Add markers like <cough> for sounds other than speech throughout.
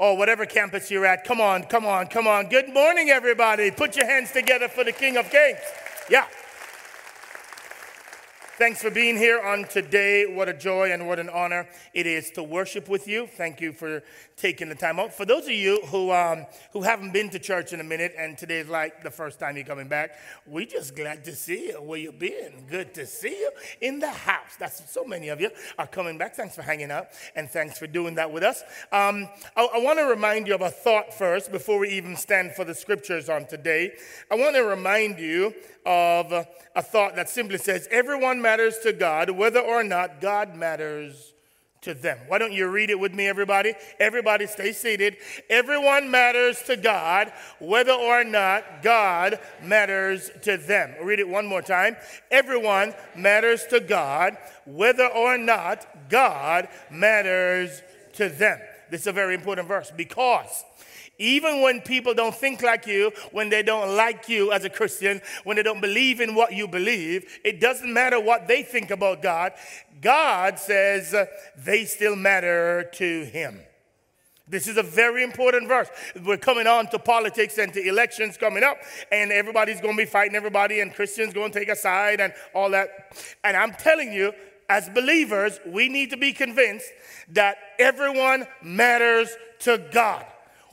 or whatever campus you're at. Come on, come on, come on. Good morning, everybody. Put your hands together for the King of Kings. Yeah. Thanks for being here on today. What a joy and what an honor it is to worship with you. Thank you for taking the time out. For those of you who, um, who haven't been to church in a minute and today's like the first time you're coming back, we're just glad to see you. Where you been? Good to see you in the house. That's so many of you are coming back. Thanks for hanging out and thanks for doing that with us. Um, I, I want to remind you of a thought first before we even stand for the scriptures on today. I want to remind you of a thought that simply says, Everyone matters to God, whether or not God matters to them. Why don't you read it with me, everybody? Everybody stay seated. Everyone matters to God, whether or not God matters to them. Read it one more time. Everyone matters to God, whether or not God matters to them. This is a very important verse because even when people don't think like you, when they don't like you as a Christian, when they don't believe in what you believe, it doesn't matter what they think about God. God says uh, they still matter to Him. This is a very important verse. We're coming on to politics and to elections coming up, and everybody's going to be fighting everybody, and Christians going to take a side and all that. And I'm telling you, as believers, we need to be convinced that everyone matters to God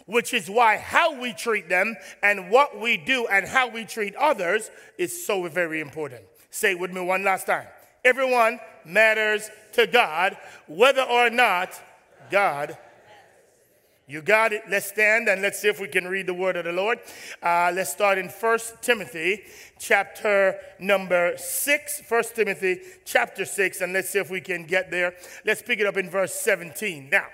which is why how we treat them and what we do and how we treat others is so very important. Say it with me one last time. Everyone matters to God, whether or not God. You got it. Let's stand and let's see if we can read the word of the Lord. Uh, let's start in 1 Timothy chapter number 6. 1 Timothy chapter 6, and let's see if we can get there. Let's pick it up in verse 17. Now,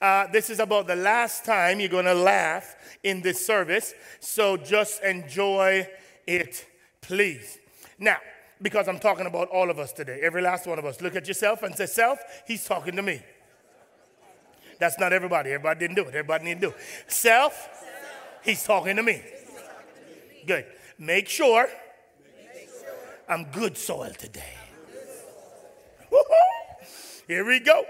uh, this is about the last time you're going to laugh in this service, so just enjoy it, please. Now, because I'm talking about all of us today, every last one of us, look at yourself and say, Self, he's talking to me. That's not everybody. Everybody didn't do it. Everybody need to do it. Self, he's talking to me. Good. Make sure I'm good soil today. Here we go.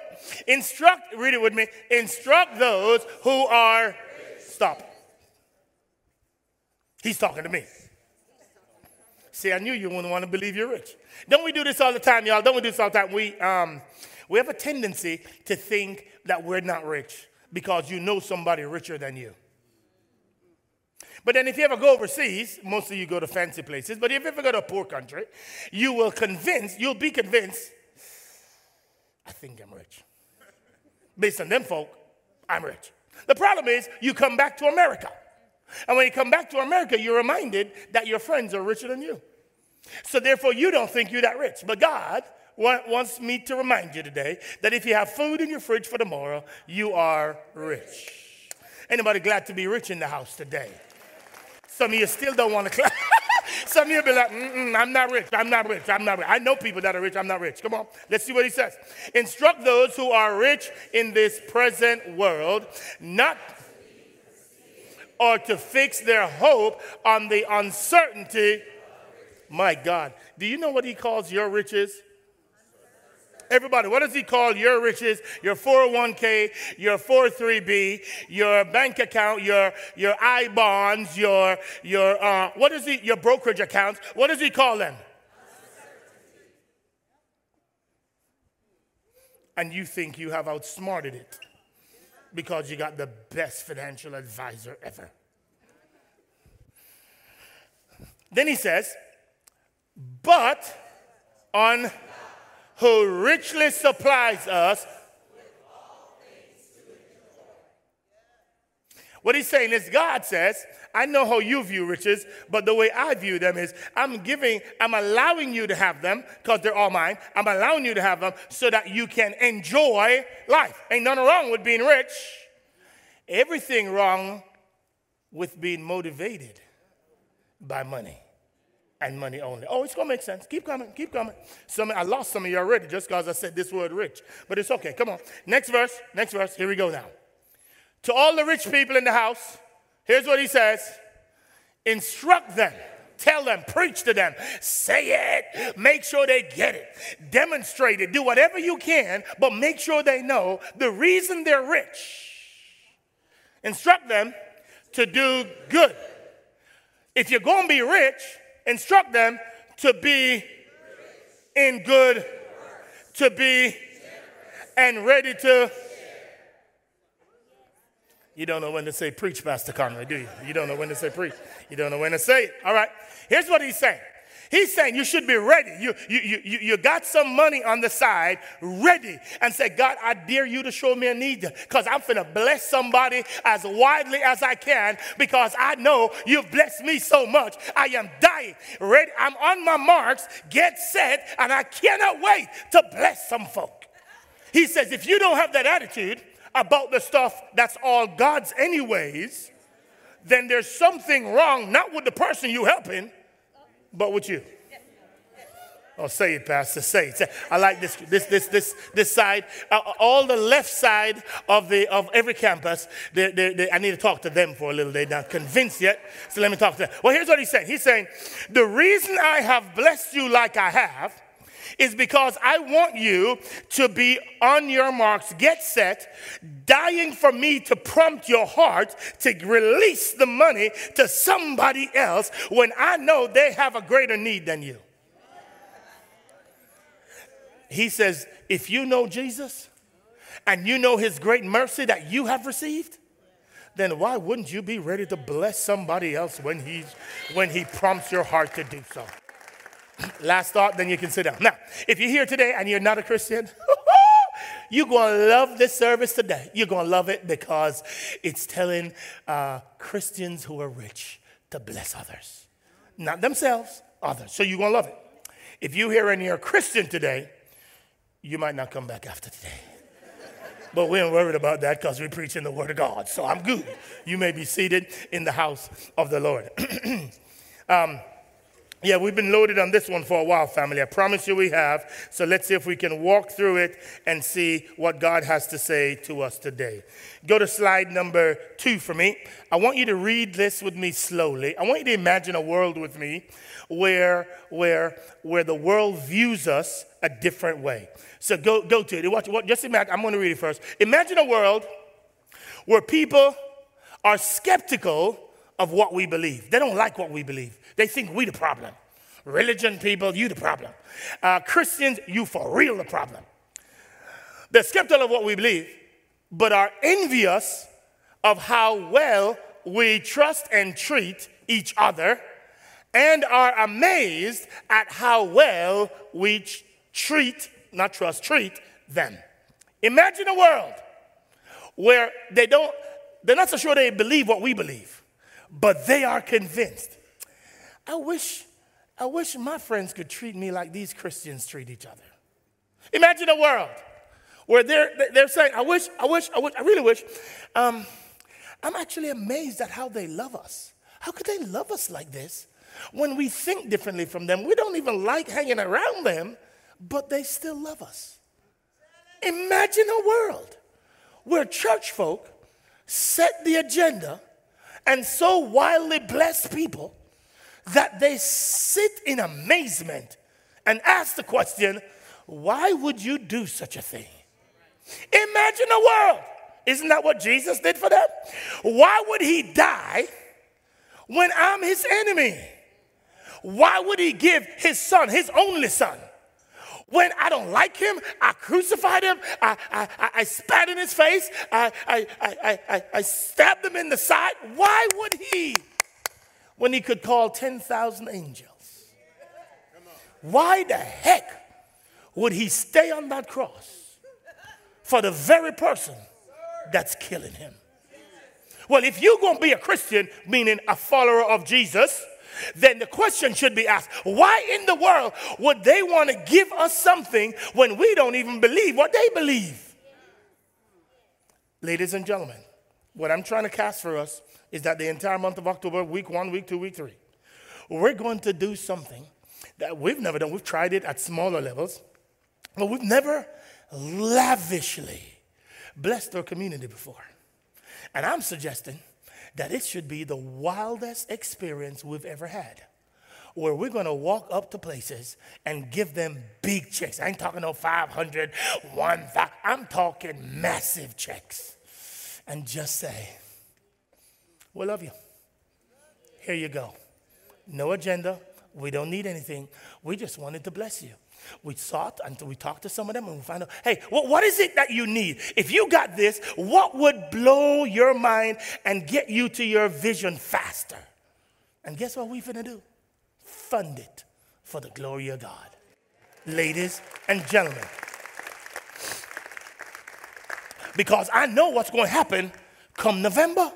Instruct, read it with me. Instruct those who are, stop. He's talking to me. See, I knew you wouldn't want to believe you're rich. Don't we do this all the time, y'all? Don't we do this all the time? We, um, we have a tendency to think that we're not rich because you know somebody richer than you. But then if you ever go overseas, most of you go to fancy places, but if you ever go to a poor country, you will convince, you'll be convinced, I think I'm rich based on them folk, I'm rich. The problem is you come back to America. And when you come back to America, you're reminded that your friends are richer than you. So therefore, you don't think you're that rich. But God wants me to remind you today that if you have food in your fridge for tomorrow, you are rich. Anybody glad to be rich in the house today? Some of you still don't want to clap. Some of you be like, I'm not rich. I'm not rich. I'm not rich. I know people that are rich. I'm not rich. Come on. Let's see what he says. Instruct those who are rich in this present world not or to fix their hope on the uncertainty. My God. Do you know what he calls your riches? Everybody, what does he call your riches, your 401k, your 43b, your bank account, your, your I bonds, your, your, uh, what is he, your brokerage accounts? What does he call them? And you think you have outsmarted it because you got the best financial advisor ever. Then he says, but on who richly supplies us. With all things to enjoy. What he's saying is, God says, I know how you view riches, but the way I view them is I'm giving, I'm allowing you to have them because they're all mine. I'm allowing you to have them so that you can enjoy life. Ain't nothing wrong with being rich. Everything wrong with being motivated by money and money only. Oh, it's gonna make sense. Keep coming, keep coming. Some I lost some of you already just because I said this word rich, but it's okay. Come on. Next verse, next verse. Here we go now. To all the rich people in the house, here's what he says instruct them. Tell them, preach to them, say it, make sure they get it, demonstrate it, do whatever you can, but make sure they know the reason they're rich instruct them to do good. If you're to be rich, instruct them to be in good, to be and ready to. You don't know when to say preach, Pastor Conway, do you? You don't know when to say preach. You don't know when to say it. All right. Here's what he's saying. He's saying you should be ready. You, you, you, you got some money on the side, ready, and say, God, I dare you to show me a need because I'm going to bless somebody as widely as I can because I know you've blessed me so much. I am dying. Ready. I'm on my marks, get set, and I cannot wait to bless some folk. He says, if you don't have that attitude about the stuff that's all God's, anyways, then there's something wrong, not with the person you're helping but with you. Oh, say it, Pastor. Say it. I like this, this, this, this, this side. Uh, all the left side of the of every campus. They, they, they, I need to talk to them for a little. They're not convinced yet, so let me talk to them. Well, here's what he's saying. He's saying, the reason I have blessed you like I have is because I want you to be on your marks, get set, dying for me to prompt your heart to release the money to somebody else when I know they have a greater need than you. He says, if you know Jesus and you know his great mercy that you have received, then why wouldn't you be ready to bless somebody else when, he's, when he prompts your heart to do so? Last thought, then you can sit down. Now, if you're here today and you're not a Christian, <laughs> you're going to love this service today. You're going to love it because it's telling uh, Christians who are rich to bless others, not themselves, others. So you're going to love it. If you're here and you're a Christian today, you might not come back after today. but we ain't worried about that because we're preaching the word of God. So I'm good. You may be seated in the house of the Lord. <clears throat> um, yeah, we've been loaded on this one for a while, family. I promise you we have. So let's see if we can walk through it and see what God has to say to us today. Go to slide number two for me. I want you to read this with me slowly. I want you to imagine a world with me where, where, where the world views us a different way. So go, go to it. Watch, just imagine, I'm going to read it first. Imagine a world where people are skeptical of what we believe. They don't like what we believe. They think we the problem. Religion people, you the problem. Uh, Christians, you for real the problem. They're skeptical of what we believe, but are envious of how well we trust and treat each other and are amazed at how well we treat, not trust, treat them. Imagine a world where they don't, they're not so sure they believe what we believe, but they are convinced I wish, I wish my friends could treat me like these Christians treat each other. Imagine a world where they're, they're saying, I wish, I wish, I wish, I really wish. Um, I'm actually amazed at how they love us. How could they love us like this when we think differently from them? We don't even like hanging around them, but they still love us. Imagine a world where church folk set the agenda and so wildly bless people that they sit in amazement and ask the question, why would you do such a thing? Imagine a world. Isn't that what Jesus did for them? Why would he die when I'm his enemy? Why would he give his son, his only son? When I don't like him, I crucified him, I, I, I, spat in his face, I, I, I, I, I stabbed him in the side. Why would he? when he could call 10,000 angels? Why the heck would he stay on that cross for the very person that's killing him? Well, if you're going to be a Christian, meaning a follower of Jesus, then the question should be asked why in the world would they want to give us something when we don't even believe what they believe? Ladies and gentlemen, what I'm trying to cast for us is that the entire month of October, week one, week two, week three, we're going to do something that we've never done. We've tried it at smaller levels, but we've never lavishly blessed our community before. And I'm suggesting that it should be the wildest experience we've ever had. Where we're gonna walk up to places and give them big checks. I ain't talking no 500, 1,000, I'm talking massive checks. And just say, We love you. Here you go. No agenda. We don't need anything. We just wanted to bless you. We sought until we talked to some of them and we found out, hey, what is it that you need? If you got this, what would blow your mind and get you to your vision faster? And guess what we finna do? Fund it for the glory of God. Ladies and gentlemen, because I know what's going to happen come November.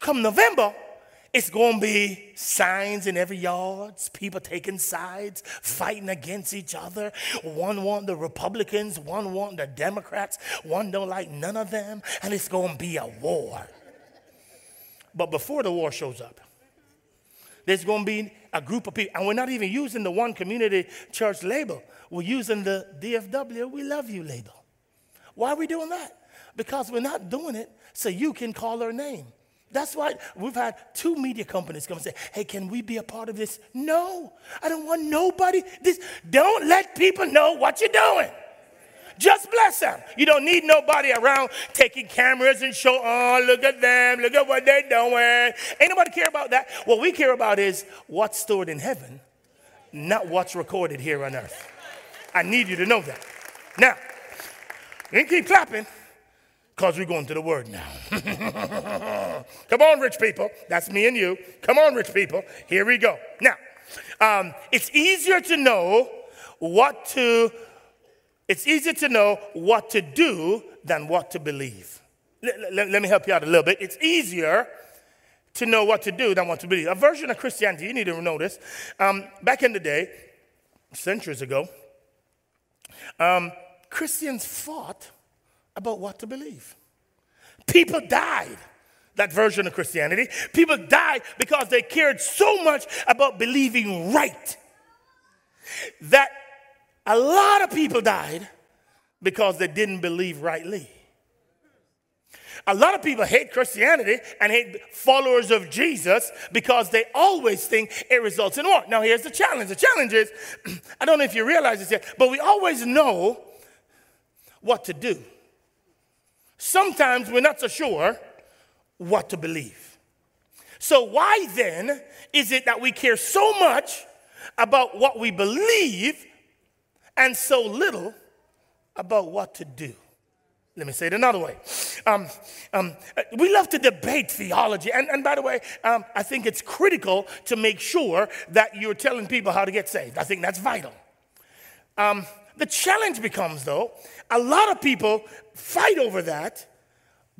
Come November, it's going to be signs in every yard, people taking sides, fighting against each other. One want the Republicans, one want the Democrats, one don't like none of them, and it's going to be a war. But before the war shows up, there's going to be a group of people, and we're not even using the One Community Church label. We're using the DFW, we love you label. Why are we doing that? Because we're not doing it so you can call her name. That's why we've had two media companies come and say, hey, can we be a part of this? No, I don't want nobody. This, don't let people know what you're doing. Just bless them. You don't need nobody around taking cameras and show, oh, look at them, look at what they're doing. Ain't nobody care about that. What we care about is what's stored in heaven, not what's recorded here on earth. I need you to know that. Now, you can keep clapping because we're going to the word now. <laughs> Come on, rich people. That's me and you. Come on, rich people. Here we go. Now, um, it's easier to know what to it's easier to know what to do than what to believe. Let, let, me help you out a little bit. It's easier to know what to do than what to believe. A version of Christianity, you need to know this. Um, back in the day, centuries ago, um, Christians fought about what to believe. People died that version of Christianity. People died because they cared so much about believing right that a lot of people died because they didn't believe rightly. A lot of people hate Christianity and hate followers of Jesus because they always think it results in war. Now, here's the challenge. The challenge is <clears throat> I don't know if you realize this yet, but we always know what to do. Sometimes we're not so sure what to believe. So, why then is it that we care so much about what we believe and so little about what to do. Let me say it another way. Um, um, we love to debate theology. And, and by the way, um, I think it's critical to make sure that you're telling people how to get saved. I think that's vital. The challenge becomes, though, a lot of people fight over that,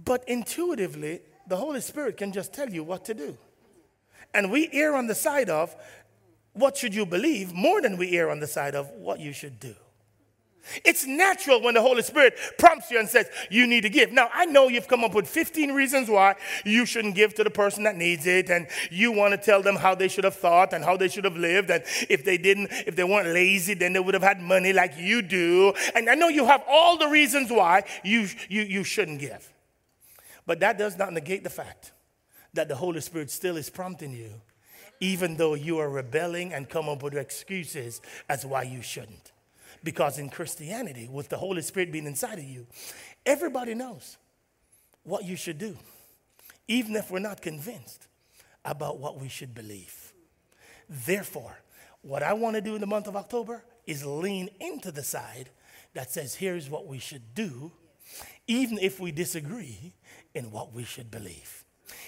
but intuitively, the Holy Spirit can just tell you what to do. And we err on the side of what should you believe more than we err on the side of what you should do. It's natural when the Holy Spirit prompts you and says, You need to give. Now, I know you've come up with 15 reasons why you shouldn't give to the person that needs it, and you want to tell them how they should have thought and how they should have lived. And if they didn't, if they weren't lazy, then they would have had money like you do. And I know you have all the reasons why you, you, you shouldn't give. But that does not negate the fact that the Holy Spirit still is prompting you even though you are rebelling and come up with excuses as why you shouldn't. Because in Christianity, with the Holy Spirit being inside of you, everybody knows what you should do, even if we're not convinced about what we should believe. Therefore, what I want to do in the month of October is lean into the side that says, here's what we should do, even if we disagree in what we should believe.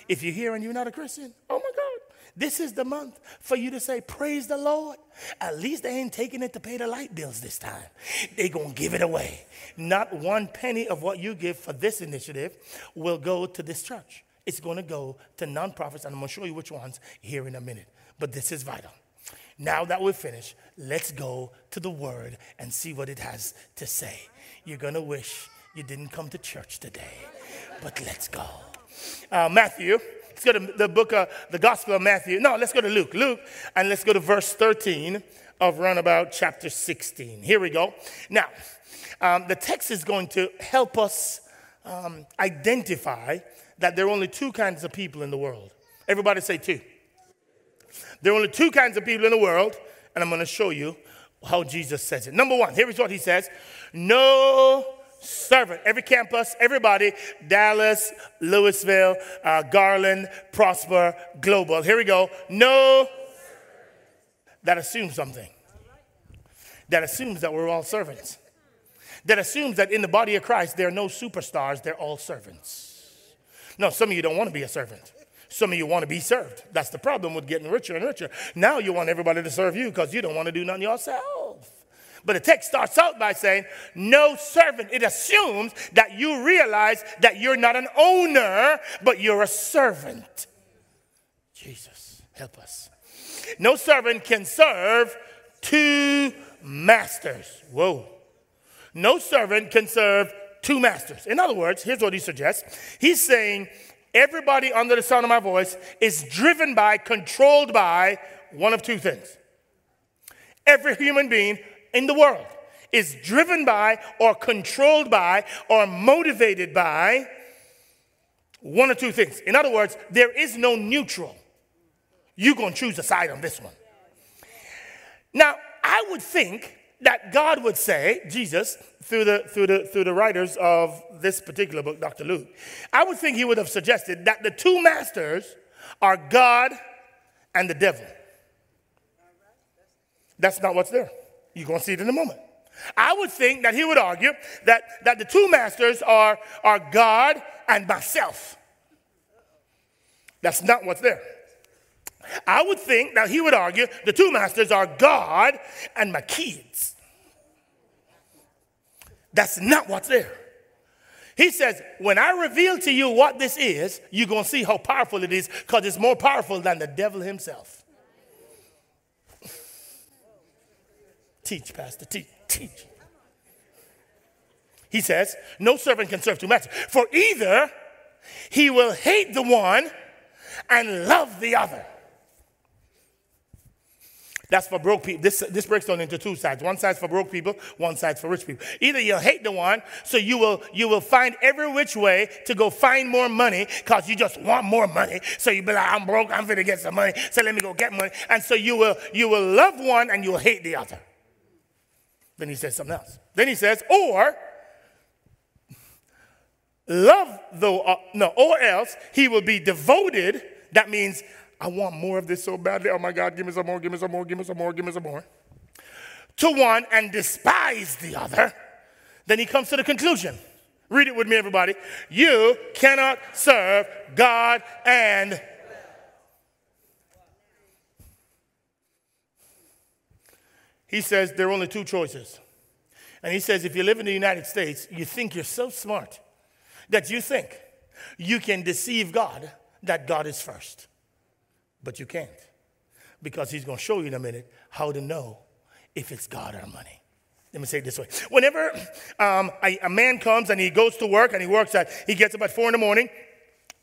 If you're here and you're not a Christian, oh my this is the month for you to say, Praise the Lord. At least they ain't taking it to pay the light bills this time. they going to give it away. Not one penny of what you give for this initiative will go to this church. It's going to go to nonprofits, and I'm going to show you which ones here in a minute. But this is vital. Now that we're finished, let's go to the word and see what it has to say. You're going to wish you didn't come to church today, but let's go. Uh, Matthew Let's go to the book of the Gospel of Matthew. No, let's go to Luke. Luke, and let's go to verse 13 of runabout chapter 16. Here we go. Now, um, the text is going to help us um, identify that there are only two kinds of people in the world. Everybody say two. There are only two kinds of people in the world, and I'm going to show you how Jesus says it. Number one, here is what he says No servant. Every campus, everybody, Dallas, Louisville, uh, Garland, Prosper, Global. Here we go. No, that assumes something. That assumes that we're all servants. That assumes that in the body of Christ, there are no superstars, they're all servants. No, some of you don't want to be a servant. Some of you want to be served. That's the problem with getting richer and richer. Now you want everybody to serve you because you don't want to do nothing yourself. But the text starts out by saying, no servant. It assumes that you realize that you're not an owner, but you're a servant. Jesus, help us. No servant can serve two masters. Whoa. No servant can serve two masters. In other words, here's what he suggests He's saying, everybody under the sound of my voice is driven by, controlled by one of two things. Every human being in the world is driven by, or controlled by, or motivated by one or two things. In other words, there is no neutral. You're going to choose a side on this one. Now, I would think that God would say, Jesus, through the, through, the, through the writers of this particular book, Dr. Luke, I would think he would have suggested that the two masters are God and the devil. That's not what's there. You're going to see it in a moment. I would think that he would argue that, that the two masters are, are God and myself. That's not what's there. I would think that he would argue the two masters are God and my kids. That's not what's there. He says, when I reveal to you what this is, you're going to see how powerful it is because it's more powerful than the devil himself. Teach, Pastor, teach, teach. He says, no servant can serve two masters, for either he will hate the one and love the other that's for broke people. This, this breaks down into two sides. One side's for broke people, one side's for rich people. Either you'll hate the one, so you will, you will find every which way to go find more money because you just want more money. So you'll be like, I'm broke, I'm gonna get some money, so let me go get money. And so you will, you will love one and you'll hate the other. Then he says something else. Then he says, or love though, no, or else he will be devoted. That means I want more of this so badly. Oh my God, give me some more, give me some more, give me some more, give me some more. To one and despise the other. Then he comes to the conclusion. Read it with me, everybody. You cannot serve God and He says there are only two choices. And he says if you live in the United States, you think you're so smart that you think you can deceive God that God is first. But you can't because he's going to show you in a minute how to know if it's God or money. Let me say it this way. Whenever um, a, a, man comes and he goes to work and he works at, he gets up at four in the morning,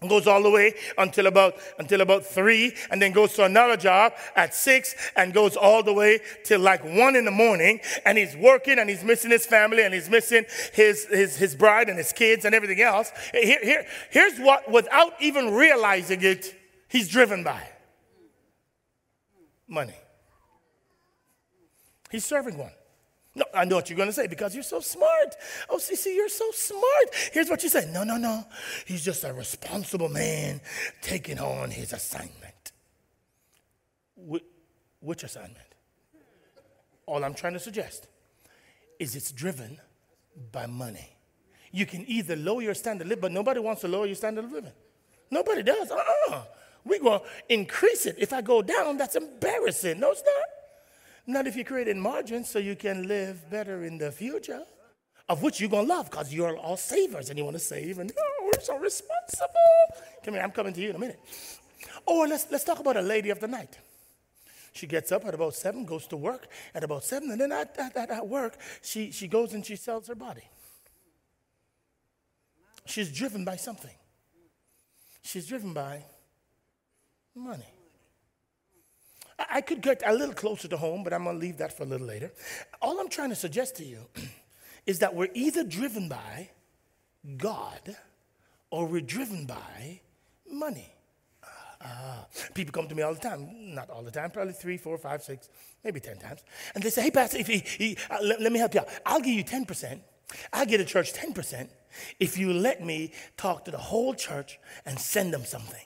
goes all the way until about until about three, and then goes to another job at six, and goes all the way till like one in the morning, and he's working and he's missing his family and he's missing his his, his bride and his kids and everything else. Here, here, here's what, without even realizing it, he's driven by money. He's serving one. No, I know what you're going to say because you're so smart. Oh, CC, you're so smart. Here's what you say No, no, no. He's just a responsible man taking on his assignment. Wh- which assignment? All I'm trying to suggest is it's driven by money. You can either lower your standard of living, but nobody wants to lower your standard of living. Nobody does. Uh-uh. We're going to increase it. If I go down, that's embarrassing. No, it's not. Not if you're creating margins so you can live better in the future, of which you're going to love because you're all savers and you want to save and oh, we're so responsible. Come here, I'm coming to you in a minute. Oh, or let's, let's talk about a lady of the night. She gets up at about 7, goes to work at about 7, and then at, at, at work, she, she goes and she sells her body. She's driven by something. She's driven by Money. I could get a little closer to home, but I'm going to leave that for a little later. All I'm trying to suggest to you <clears throat> is that we're either driven by God or we're driven by money. Uh, people come to me all the time, not all the time, probably three, four, five, six, maybe 10 times. And they say, hey, Pastor, if he, he uh, let, let, me help you out. I'll give you 10%, I get a church 10% if you let me talk to the whole church and send them something.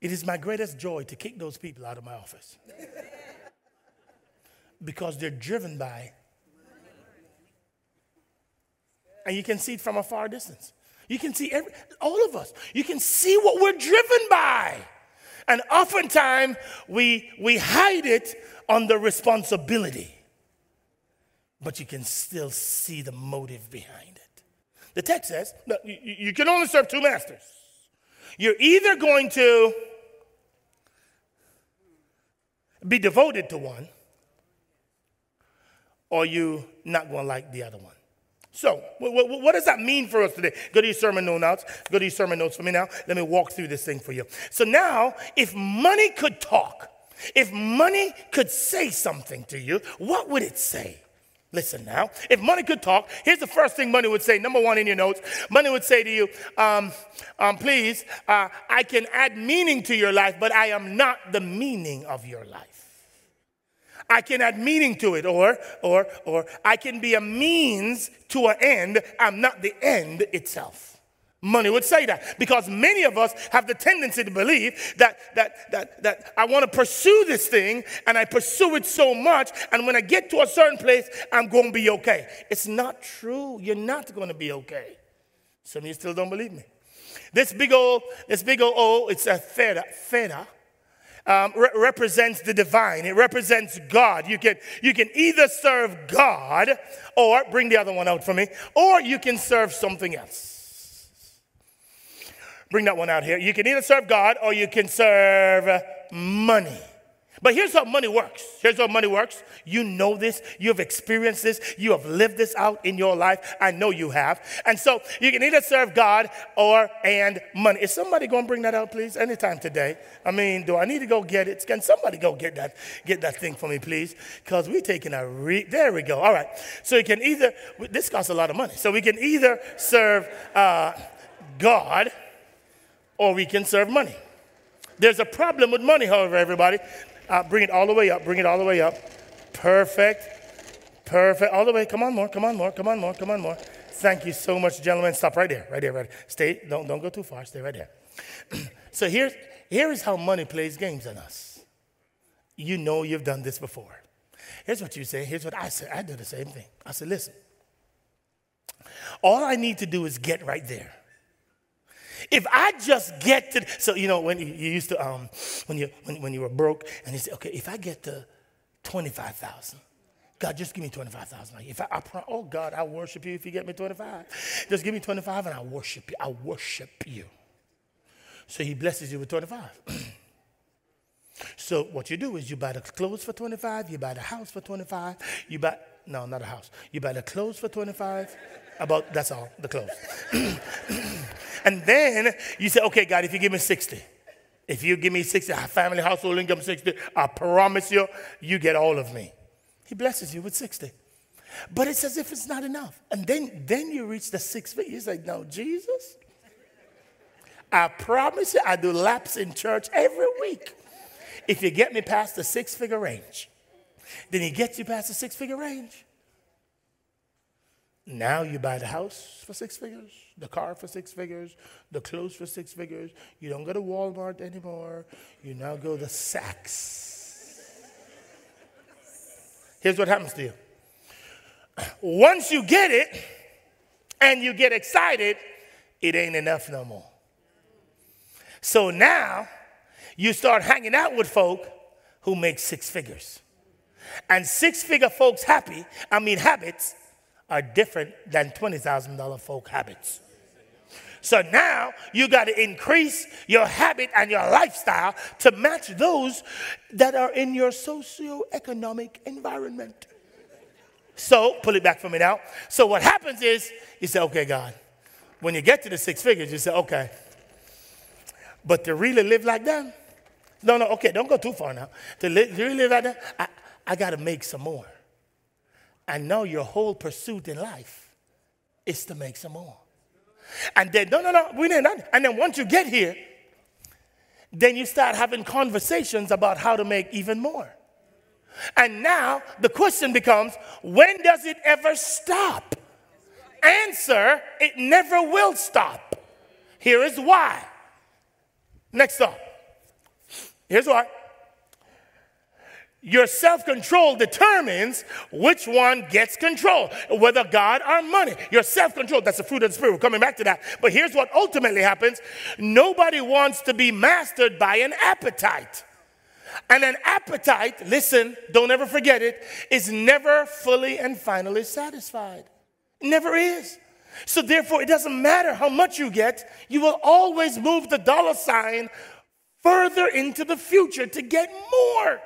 It is my greatest joy to kick those people out of my office because they're driven by, and you can see it from a far distance. You can see every, all of us. You can see what we're driven by. And oftentimes we, we hide it under responsibility but you can still see the motive behind it. The text says you, you can only serve two masters. You're either going to be devoted to one, or you not going to like the other one. So, what, what, does that mean for us today? Go to your sermon notes. Go to your sermon notes for me now. Let me walk through this thing for you. So now, if money could talk, if money could say something to you, what would it say? Listen now. If money could talk, here's the first thing money would say. Number one in your notes, money would say to you, um, um, please, uh, I can add meaning to your life, but I am not the meaning of your life. I can add meaning to it, or, or, or I can be a means to an end. I'm not the end itself. Money would say that because many of us have the tendency to believe that, that, that, that I want to pursue this thing and I pursue it so much, and when I get to a certain place, I'm going to be okay. It's not true. You're not going to be okay. Some of you still don't believe me. This big old, this big old O, it's a theta, theta. Um, re- represents the divine. It represents God. You can, you can either serve God or bring the other one out for me, or you can serve something else. Bring that one out here. You can either serve God or you can serve money. But here's how money works. Here's how money works. You know this. You have experienced this. You have lived this out in your life. I know you have. And so you can either serve God or and money. Is somebody going to bring that out, please? Anytime today. I mean, do I need to go get it? Can somebody go get that get that thing for me, please? Because we're taking a re. There we go. All right. So you can either. This costs a lot of money. So we can either serve uh, God or we can serve money. There's a problem with money, however, everybody. Uh, bring it all the way up, bring it all the way up. Perfect, perfect. All the way. Come on, more, come on, more, come on, more, come on, more. Thank you so much, gentlemen. Stop right there, right there, right there. Stay, don't, don't go too far, stay right there. <clears throat> so here, here is how money plays games on us. You know you've done this before. Here's what you say, here's what I say. I do the same thing. I said, listen, all I need to do is get right there. If I just get to, so you know, when you, used to, um, when you when, when you were broke, and you say, okay, if I get to twenty five thousand, God, just give me twenty five thousand. If I, I, oh God, I worship you. If you get me twenty five, just give me twenty five, and I worship you. I worship you. So He blesses you with twenty five. <clears throat> so what you do is you buy the clothes for twenty five, you buy the house for twenty five, you buy no, not a house. You buy the clothes for twenty five. About that's all, the clothes. <clears throat> and then you say, okay, God, if you give me 60, if you give me 60, family household income 60, I promise you, you get all of me. He blesses you with 60. But it's as if it's not enough. And then, then you reach the six figure. He's like, no, Jesus, I promise you, I do laps in church every week. If you get me past the six figure range, then he gets you past the six figure range. Now you buy the house for six figures, the car for six figures, the clothes for six figures. You don't go to Walmart anymore. You now go to Saks. Here's what happens to you. Once you get it and you get excited, it ain't enough no more. So now you start hanging out with folk who make six figures. And six figure folks happy, I mean habits, are different than $20,000 folk habits. So now you got to increase your habit and your lifestyle to match those that are in your socio-economic environment. So, pull it back for me now. So, what happens is you say, okay, God, when you get to the six figures, you say, okay, but to really live like them, no, no, okay, don't go too far now. To, li- really live like that, I, I got to make some more. And now your whole pursuit in life is to make some more. And then, no, no, no, we didn't. And then once you get here, then you start having conversations about how to make even more. And now the question becomes when does it ever stop? Answer it never will stop. Here is why. Next up. Here's why. Your self control determines which one gets control, whether God or money. Your self control, that's the fruit of the Spirit. We're coming back to that. But here's what ultimately happens nobody wants to be mastered by an appetite. And an appetite, listen, don't ever forget it, is never fully and finally satisfied. It never is. So therefore, it doesn't matter how much you get, you will always move the dollar sign further into the future to get more.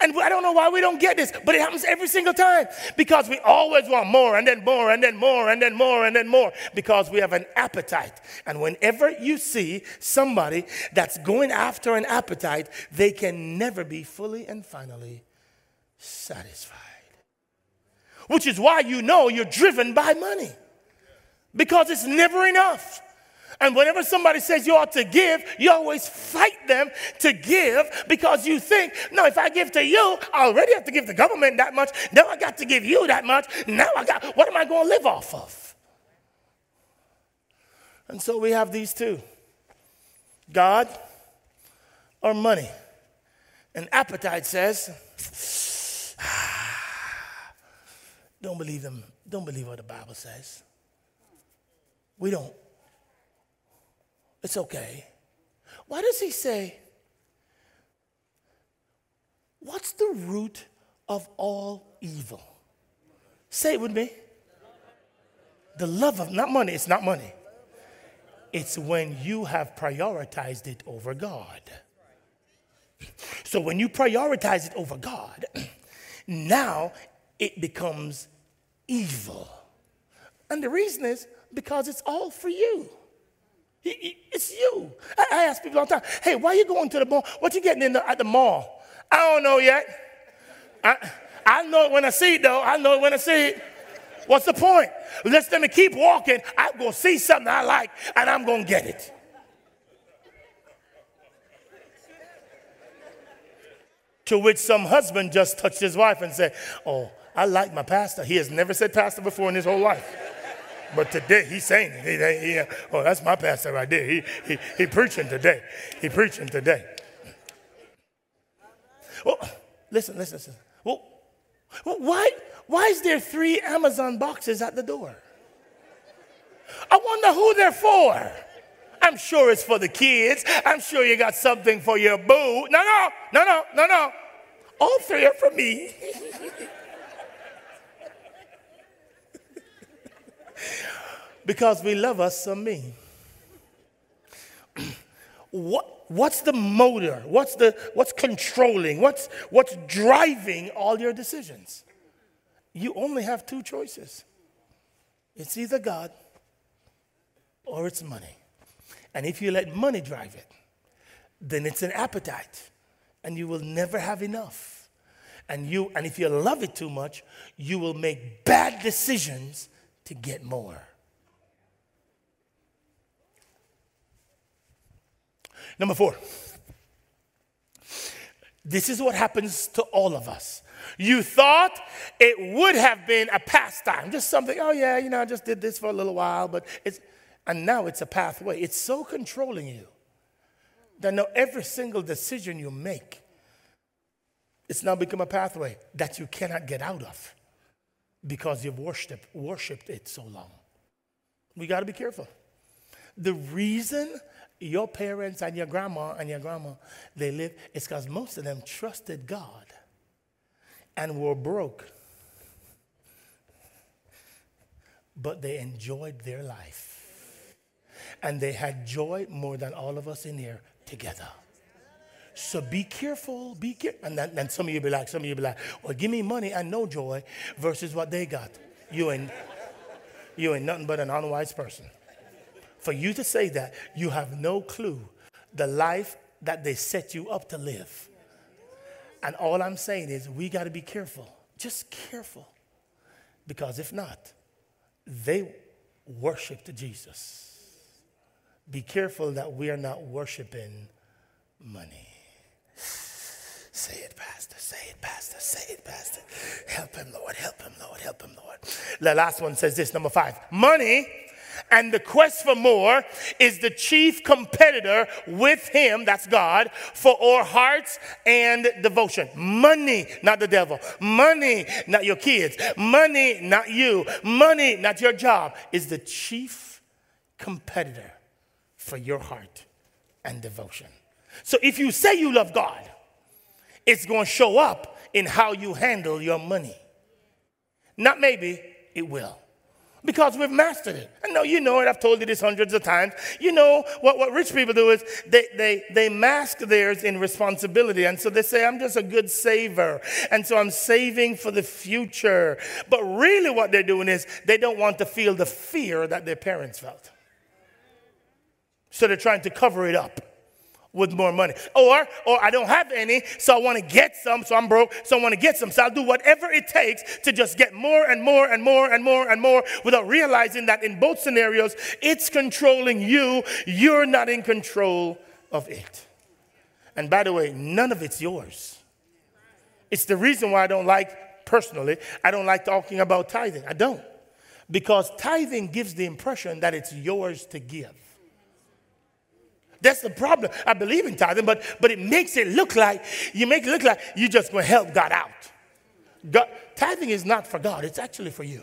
And I don't know why we don't get this, but it happens every single time because we always want more and then more and then more and then more and then more because we have an appetite. And whenever you see somebody that's going after an appetite, they can never be fully and finally satisfied. Which is why you know you're driven by money because it's never enough. And whenever somebody says you ought to give, you always fight them to give because you think, no, if I give to you, I already have to give the government that much. Now I got to give you that much. Now I got, what am I going to live off of? And so we have these two God or money. And appetite says, ah, don't believe them. Don't believe what the Bible says. We don't. It's okay. Why does he say, What's the root of all evil? Say it with me. The love of, not money, it's not money. It's when you have prioritized it over God. So when you prioritize it over God, <clears throat> now it becomes evil. And the reason is because it's all for you. It's you. I ask people all the time, hey, why you going to the mall? What you getting in the, at the mall? I don't know yet. I, I know it when I see it, though. I know it when I see it. What's the point? Let them keep walking. I'm going to see something I like, and I'm going to get it. To which some husband just touched his wife and said, Oh, I like my pastor. He has never said pastor before in his whole life. But today he's saying it. He, he, oh, that's my pastor right there. He, he, he preaching today. He preaching today. Well, listen, listen, listen. Well, well, why, why is there three Amazon boxes at the door? I wonder who they're for. I'm sure it's for the kids. I'm sure you got something for your boo. No, no, no, no, no, no. All three are for me. <laughs> because we love us some me. what, what's the motor? What's, the, what's controlling? What's, what's driving all your decisions? You only have two choices it's either God or it's money. And if you let money drive it, then it's an appetite, and you will never have enough. And, you, and if you love it too much, you will make bad decisions to get more. Number four. This is what happens to all of us. You thought it would have been a pastime, just something, oh yeah, you know, I just did this for a little while, but it's, and now it's a pathway. It's so controlling you that now every single decision you make, it's now become a pathway that you cannot get out of because you've worshiped, worshiped it so long. We got to be careful. The reason your parents and your grandma and your grandma, they live, is because most of them trusted God and were broke. But they enjoyed their life. And they had joy more than all of us in here together. So be careful, be careful. And then, then some of you be like, some of you be like, well, give me money and no joy versus what they got. You ain't, you ain't nothing but an unwise person. For you to say that, you have no clue the life that they set you up to live. And all I'm saying is, we got to be careful, just careful. Because if not, they worshiped Jesus. Be careful that we are not worshiping money. Say it, Pastor. Say it, Pastor. Say it, Pastor. Help him, Lord. Help him, Lord. Help him, Lord. The last one says this, number five. Money and the quest for more is the chief competitor with him, that's God, for our hearts and devotion. Money, not the devil. Money, not your kids. Money, not you. Money, not your job, is the chief competitor for your heart and devotion. So if you say you love God, it's going to show up in how you handle your money. Not maybe, it will because we've mastered it. I know you know it. I've told you this hundreds of times. You know what, what rich people do is they, they, they mask theirs in responsibility. And so they say, I'm just a good saver. And so I'm saving for the future. But really, what they're doing is they don't want to feel the fear that their parents felt. So they're trying to cover it up with more money. Or, or I don't have any, so I want to get some, so I'm broke, so I want to get some. So I'll do whatever it takes to just get more and more and more and more and more without realizing that in both scenarios, it's controlling you. You're not in control of it. And by the way, none of it's yours. It's the reason why I don't like, personally, I don't like talking about tithing. I don't. Because tithing gives the impression that it's yours to give. That's the problem. I believe in tithing, but, but it makes it look like, you make it look like you're just going to help God out. God, tithing is not for God, it's actually for you.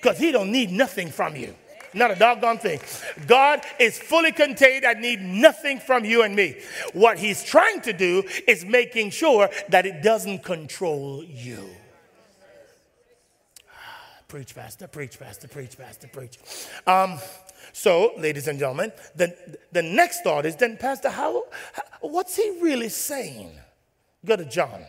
Because He don't need nothing from you. Not a doggone thing. God is fully contained I need nothing from you and me. What He's trying to do is making sure that it doesn't control you. Preach, Pastor, preach, Pastor, preach, Pastor, preach. Um, so, ladies and gentlemen, the, the next thought is then, Pastor, how, how what's he really saying? Go to John.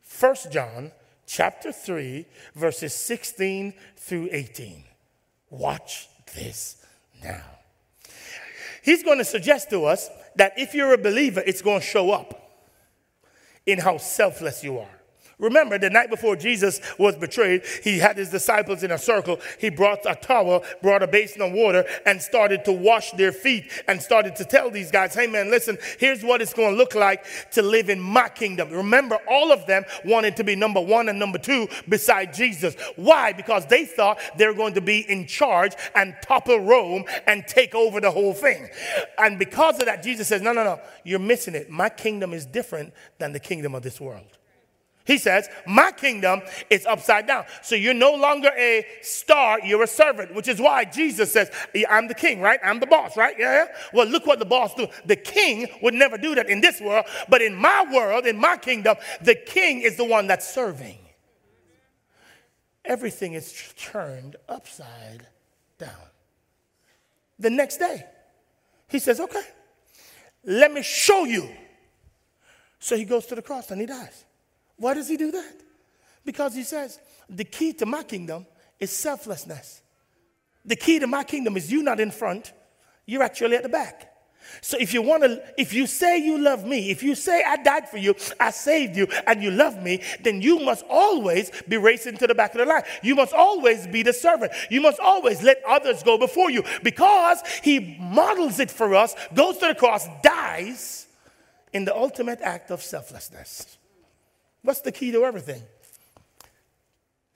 First John chapter 3, verses 16 through 18. Watch this now. He's going to suggest to us that if you're a believer, it's going to show up in how selfless you are. Remember, the night before Jesus was betrayed, he had his disciples in a circle. He brought a towel, brought a basin of water, and started to wash their feet and started to tell these guys, hey man, listen, here's what it's going to look like to live in my kingdom. Remember, all of them wanted to be number one and number two beside Jesus. Why? Because they thought they were going to be in charge and topple Rome and take over the whole thing. And because of that, Jesus says, no, no, no, you're missing it. My kingdom is different than the kingdom of this world. He says, My kingdom is upside down. So you're no longer a star, you're a servant, which is why Jesus says, I'm the king, right? I'm the boss, right? Yeah. Well, look what the boss do. The king would never do that in this world, but in my world, in my kingdom, the king is the one that's serving. Everything is turned upside down. The next day, he says, Okay, let me show you. So he goes to the cross and he dies. Why does he do that? Because he says, the key to my kingdom is selflessness. The key to my kingdom is you not in front, you're actually at the back. So if you want to, if you say you love me, if you say I died for you, I saved you, and you love me, then you must always be racing to the back of the line. You must always be the servant. You must always let others go before you because he models it for us, goes to the cross, dies in the ultimate act of selflessness. What's the key to everything?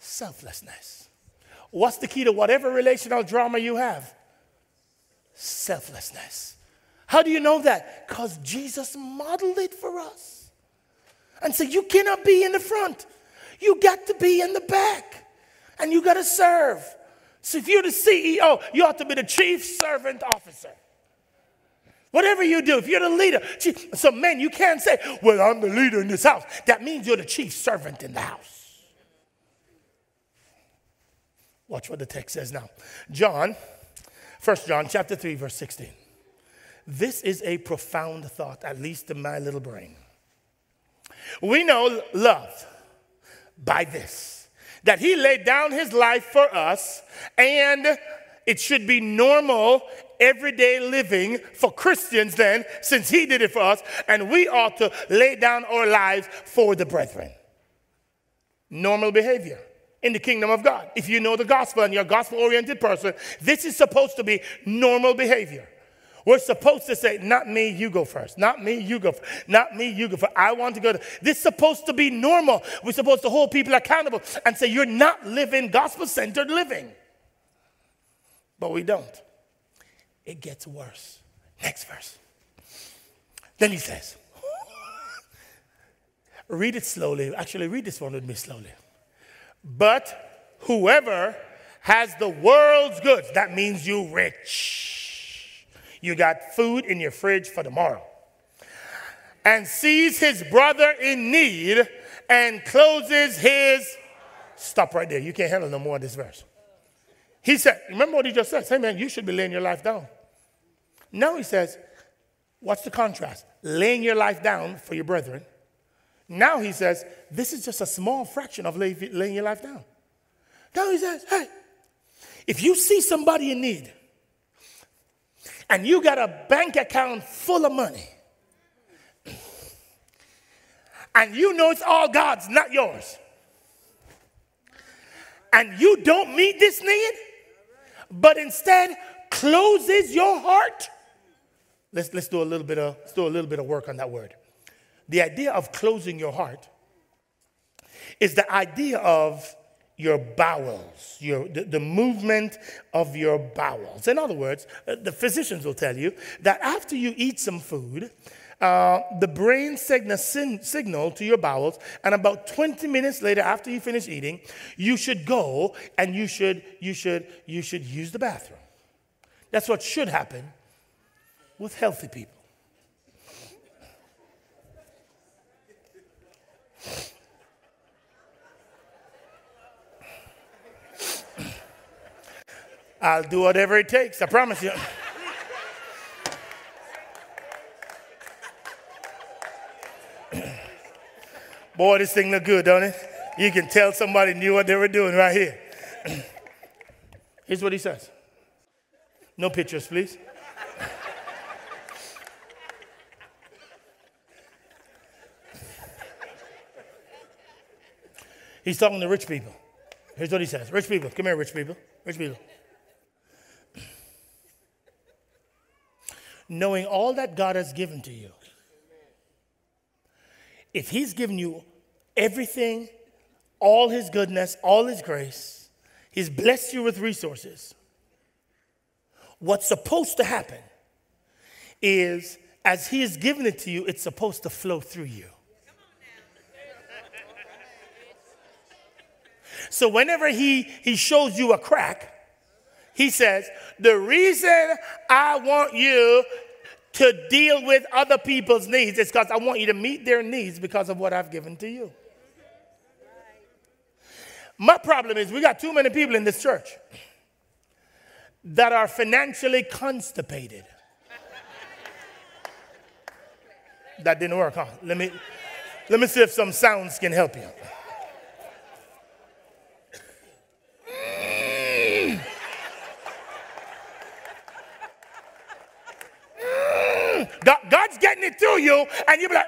Selflessness. What's the key to whatever relational drama you have? Selflessness. How do you know that? Because Jesus modeled it for us. And so you cannot be in the front, you got to be in the back, and you got to serve. So if you're the CEO, you ought to be the chief servant officer. Whatever you do, if you're the leader, so men, you can't say, Well, I'm the leader in this house. That means you're the chief servant in the house. Watch what the text says now. John, 1 John chapter 3, verse 16. This is a profound thought, at least in my little brain. We know love by this that he laid down his life for us, and it should be normal everyday living for Christians then, since he did it for us, and we ought to lay down our lives for the brethren. Normal behavior in the kingdom of God. If you know the gospel and you're a gospel oriented person, this is supposed to be normal behavior. We're supposed to say, not me, you go first. Not me, you go first. Not me, you go first. I want to go. To, this is supposed to be normal. We're supposed to hold people accountable and say, you're not living gospel centered living. But we don't. It gets worse. Next verse. Then he says, <laughs> read it slowly. Actually, read this one with me slowly. But whoever has the world's goods, that means you rich. You got food in your fridge for tomorrow. And sees his brother in need and closes his. Stop right there. You can't handle no more of this verse. He said, remember what he just said? Say, man, you should be laying your life down. Now he says, what's the contrast? Laying your life down for your brethren. Now he says, this is just a small fraction of laying your life down. Now he says, hey, if you see somebody in need and you got a bank account full of money and you know it's all God's, not yours, and you don't meet this need, but instead closes your heart. Let's, let's do a little bit of let's do a little bit of work on that word. The idea of closing your heart is the idea of your bowels, your, the, the, movement of your bowels. In other words, uh, the physicians will tell you that after you eat some food, uh, the brain a sin, signal to your bowels, and about 20 minutes later, after you finish eating, you should go and you should, you should, you should use the bathroom. That's what should happen with healthy people. I'll do whatever it takes, I promise you. <clears throat> Boy, this thing look good, don't it? You can tell somebody knew what they were doing right here. <clears throat> Here's what he says. No pictures, please. He's talking to rich people. Here's what he says Rich people, come here, rich people. Rich people. knowing all that God has given to you. If He's given you everything, all His goodness, all His grace, He's blessed you with resources. What's supposed to happen is as He has given it to you, it's supposed to flow through you. So whenever he, he shows you a crack, he says, The reason I want you to deal with other people's needs is because I want you to meet their needs because of what I've given to you. My problem is we got too many people in this church that are financially constipated. that didn't work, huh? Let me, let me see if some sounds can help you. God, God's getting it through you, and you be like,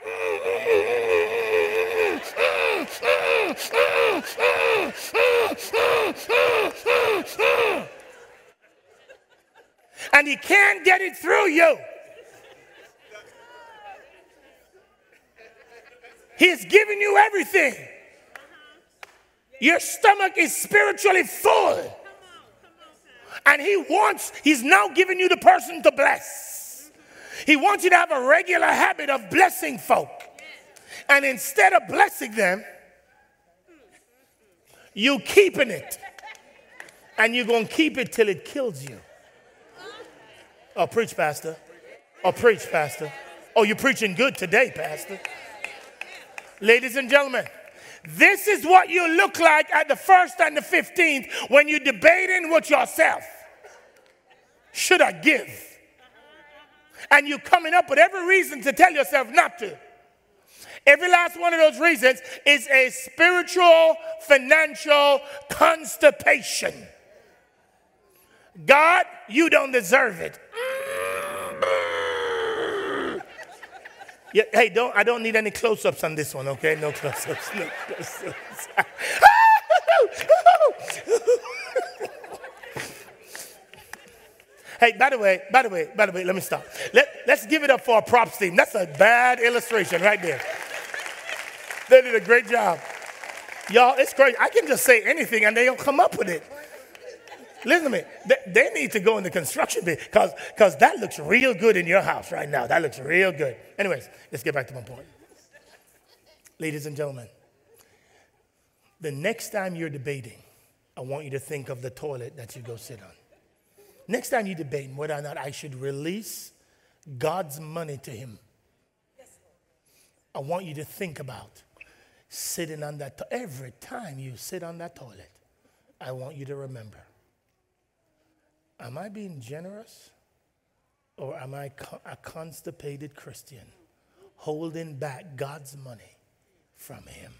and He can't get it through you. He's giving you everything. Your stomach is spiritually full. And he wants, he's now giving you the person to bless. He wants you to have a regular habit of blessing folk. And instead of blessing them, you keeping it. And you're going to keep it till it kills you. Oh, preach, Pastor. Oh, preach, Pastor. Oh, you're preaching good today, Pastor. Ladies and gentlemen, this is what you look like at the first and the 15th when you're debating with yourself. Should I give? And you're coming up with every reason to tell yourself not to. Every last one of those reasons is a spiritual, financial constipation. God, you don't deserve it. Yeah, hey, don't I don't need any close-ups on this one, okay? No close-ups. No close-ups. <laughs> Hey, by the way, by the way, by the way, let me stop. Let, let's give it up for our props team. That's a bad illustration right there. They did a great job. Y'all, it's crazy. I can just say anything and they'll come up with it. Listen to me. They, they need to go in the construction bit because that looks real good in your house right now. That looks real good. Anyways, let's get back to my point. Ladies and gentlemen, the next time you're debating, I want you to think of the toilet that you go sit on. Next time you're debating whether or not I should release God's money to Him, I want you to think about sitting on that. To- every time you sit on that toilet, I want you to remember Am I being generous? Or am I a constipated Christian holding back God's money from Him?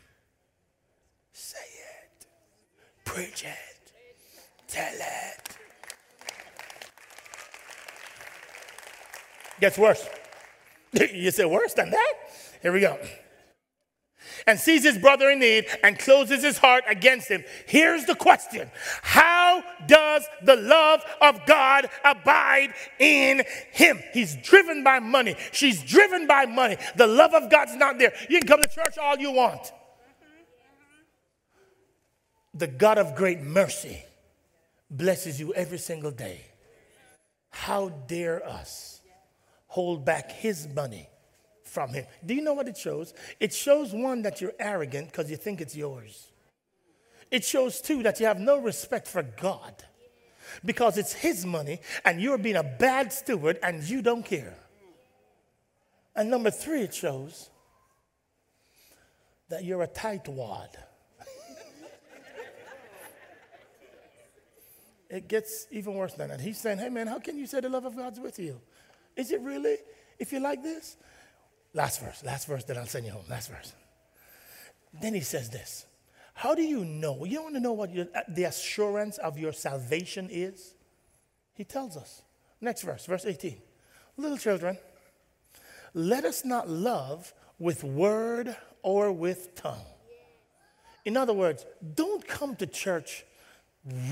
Say it, preach it, tell it. Gets worse. <laughs> you say worse than that? Here we go and sees his brother in need and closes his heart against him. Here's the question How does the love of God abide in him? He's driven by money. She's driven by money. The love of God's not there. You can come to church all you want. The God of great mercy blesses you every single day. How dare us hold back his money from him. Do you know what it shows? It shows one that you're arrogant because you think it's yours. It shows two that you have no respect for God because it's his money and you're being a bad steward and you don't care. And number three, it shows that you're a tightwad. <laughs> it gets even worse than that. He's saying, Hey man, how can you say the love of God's with you? Is it really? If you like this? Last verse, last verse, then I'll send you home. Last verse. Then he says this How do you know? You want to know what your, uh, the assurance of your salvation is? He tells us. Next verse, verse 18. Little children, let us not love with word or with tongue. In other words, don't come to church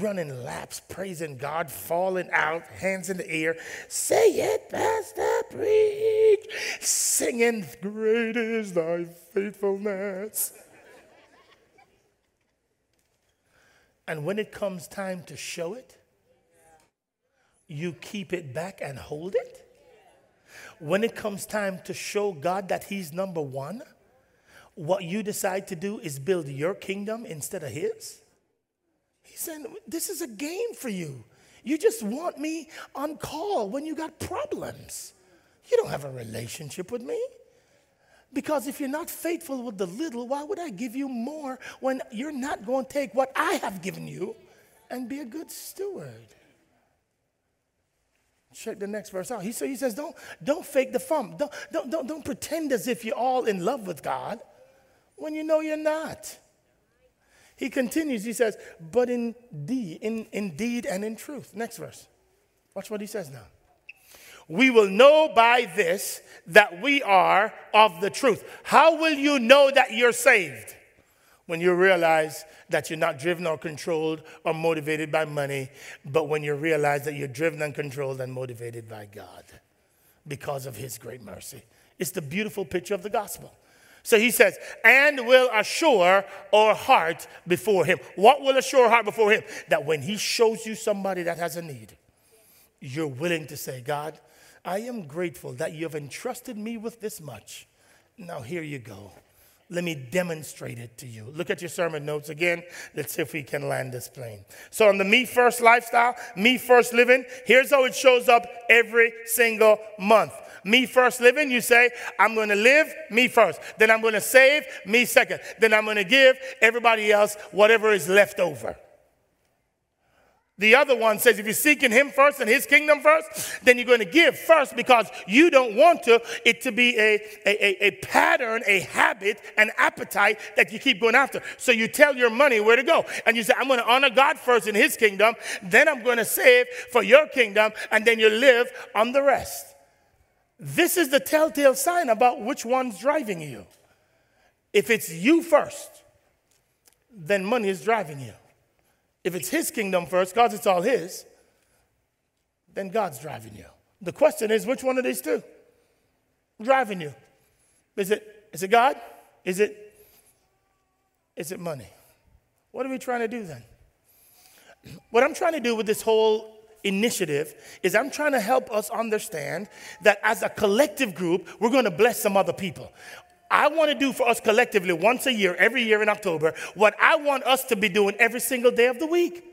running laps, praising God, falling out, hands in the air. Say it, Pastor, preach. Singing, Great is thy faithfulness. And when it comes time to show it, you keep it back and hold it. When it comes time to show God that He's number one, what you decide to do is build your kingdom instead of His. He's saying, This is a game for you. You just want me on call when you got problems. You don't have a relationship with me. Because if you're not faithful with the little, why would I give you more when you're not going to take what I have given you and be a good steward? Check the next verse out. He, so he says, don't, don't fake the fun. Don't, don't, don't, don't pretend as if you're all in love with God when you know you're not. He continues, he says, but indeed, in, indeed and in truth. Next verse. Watch what he says now. We will know by this that we are of the truth. How will you know that you're saved? When you realize that you're not driven or controlled or motivated by money, but when you realize that you're driven and controlled and motivated by God because of His great mercy. It's the beautiful picture of the gospel. So he says, and will assure our heart before him. What will assure heart before him? That when he shows you somebody that has a need, you're willing to say, God, I am grateful that you have entrusted me with this much. Now, here you go. Let me demonstrate it to you. Look at your sermon notes again. Let's see if we can land this plane. So, on the me first lifestyle, me first living, here's how it shows up every single month me first living, you say, I'm going to live me first. Then I'm going to save me second. Then I'm going to give everybody else whatever is left over. The other one says if you're seeking him first and his kingdom first, then you're going to give first because you don't want to, it to be a, a, a, pattern, a habit, an appetite that you keep going after. So you tell your money where to go. And you say, I'm going to honor God first in his kingdom, then I'm going to save for your kingdom, and then you live on the rest. This is the telltale sign about which one's driving you. If it's you first, then money is driving you. If it's his kingdom first, because it's all his, then God's driving you. The question is, which one of these two driving you? Is it, is it God? Is it, is it money? What are we trying to do then? <clears throat> What I'm trying to do with this whole initiative is I'm trying to help us understand that as a collective group, we're going to bless some other people. I want to do for us collectively once a year, every year in October, what I want us to be doing every single day of the week.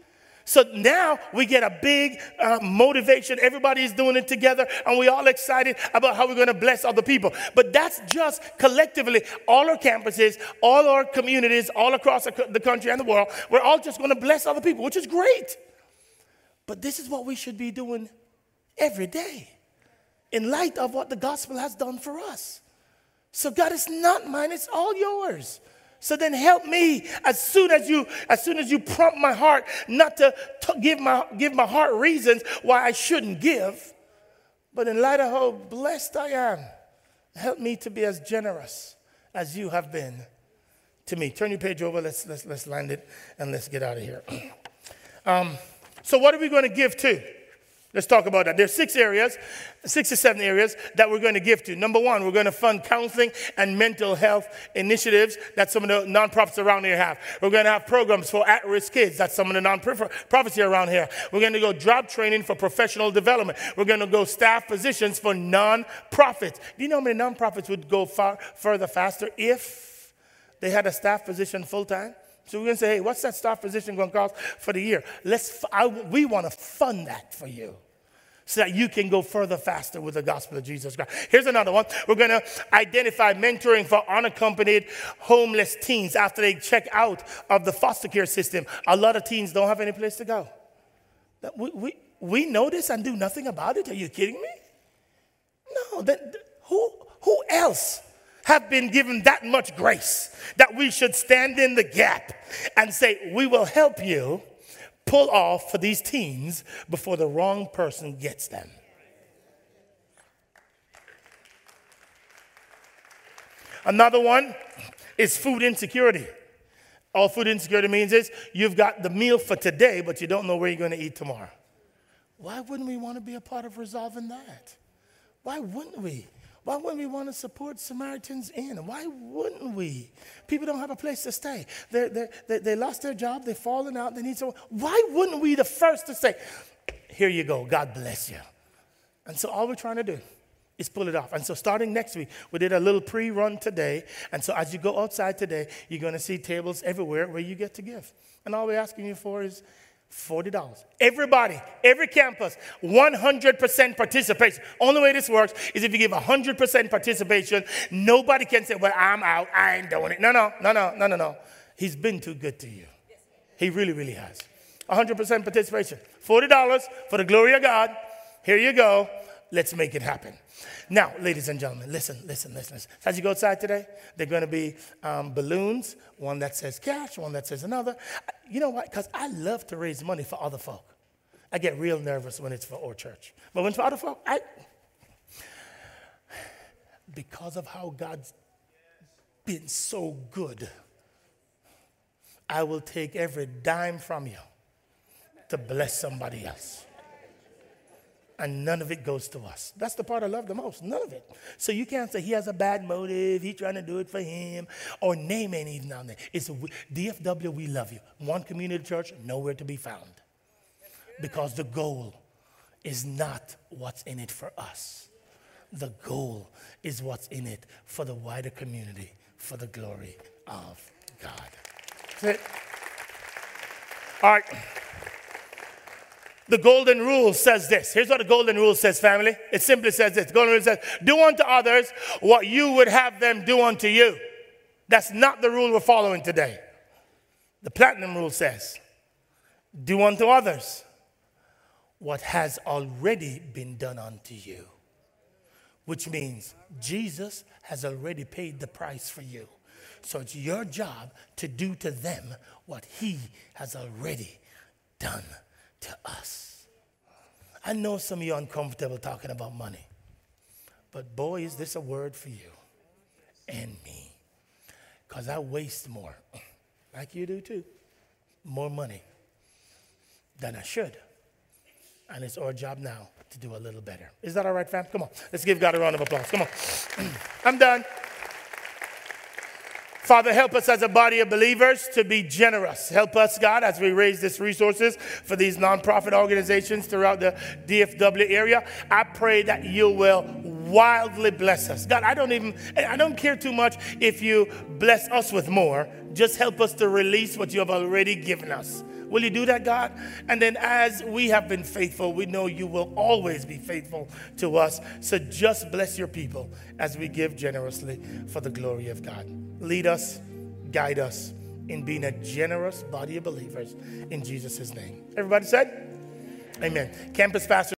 So now we get a big uh, motivation. Everybody's doing it together, and we're all excited about how we're going to bless other people. But that's just collectively, all our campuses, all our communities, all across the country and the world. We're all just going to bless other people, which is great. But this is what we should be doing every day in light of what the gospel has done for us. So, God, it's not mine, it's all yours. So then help me as soon as you as soon as you prompt my heart not to, to give my give my heart reasons why I shouldn't give. But in light of how blessed I am, help me to be as generous as you have been to me. Turn your page over. Let's let's let's land it and let's get out of here. <clears throat> um, so what are we going to give to? Let's talk about that. There's six areas, six or seven areas that we're going to give to. Number one, we're going to fund counseling and mental health initiatives that some of the nonprofits around here have. We're going to have programs for at-risk kids. that some of the nonprofits here around here. We're going to go job training for professional development. We're going to go staff positions for nonprofits. Do you know how many nonprofits would go far further faster if they had a staff position full time? So we're going to say, hey, what's that staff position going to cost for the year? Let's, I, we want to fund that for you so that you can go further faster with the gospel of Jesus Christ. Here's another one. We're going to identify mentoring for unaccompanied homeless teens after they check out of the foster care system. A lot of teens don't have any place to go. We, we, we know this and do nothing about it. Are you kidding me? No, that, who, who else have been given that much grace that we should stand in the gap and say, We will help you pull off for these teens before the wrong person gets them. Another one is food insecurity. All food insecurity means is you've got the meal for today, but you don't know where you're going to eat tomorrow. Why wouldn't we want to be a part of resolving that? Why wouldn't we? Why wouldn't we want to support Samaritans Inn? Why wouldn't we? People don't have a place to stay. They're, they're, they they lost their job, they've fallen out, they need someone. Why wouldn't we the first to say, here you go, God bless you? And so all we're trying to do is pull it off. And so starting next week, we did a little pre-run today. And so as you go outside today, you're going to see tables everywhere where you get to give. And all we're asking you for is $40. Everybody, every campus, 100% participation. Only way this works is if you give 100% participation, nobody can say, Well, I'm out, I ain't doing it. No, no, no, no, no, no, no. He's been too good to you. He really, really has. 100% participation. $40 for the glory of God. Here you go. Let's make it happen. Now, ladies and gentlemen, listen, listen, listen. As you go outside today, there are going to be um, balloons, one that says cash, one that says another. You know what? Because I love to raise money for other folk. I get real nervous when it's for our church. But when it's for other folk, I, because of how God's been so good, I will take every dime from you to bless somebody else and none of it goes to us. That's the part I love the most. None of it. So you can't say he has a bad motive, he's trying to do it for him, or name ain't even on there. It's a, DFW, we love you. One Community Church, nowhere to be found. Because the goal is not what's in it for us. The goal is what's in it for the wider community, for the glory of God. That's it. All right. The golden rule says this. Here's what the golden rule says, family. It simply says this. The golden rule says, do unto others what you would have them do unto you. That's not the rule we're following today. The platinum rule says, do unto others what has already been done unto you. Which means Jesus has already paid the price for you. So it's your job to do to them what he has already done to us. I know some of you are uncomfortable talking about money, but boy, is this a word for you and me. Because I waste more, <clears throat> like you do too, more money than I should. And it's our job now to do a little better. Is that all right, fam? Come on. Let's give God a round of applause. Come on. <clears throat> I'm done. Father, help us as a body of believers to be generous. Help us, God, as we raise these resources for these nonprofit organizations throughout the DFW area. I pray that you will wildly bless us. God, I don't even, I don't care too much if you bless us with more. Just help us to release what you have already given us. Will you do that, God? And then, as we have been faithful, we know you will always be faithful to us. So just bless your people as we give generously for the glory of God. Lead us, guide us in being a generous body of believers in Jesus' name. Everybody said? Amen. Campus pastor.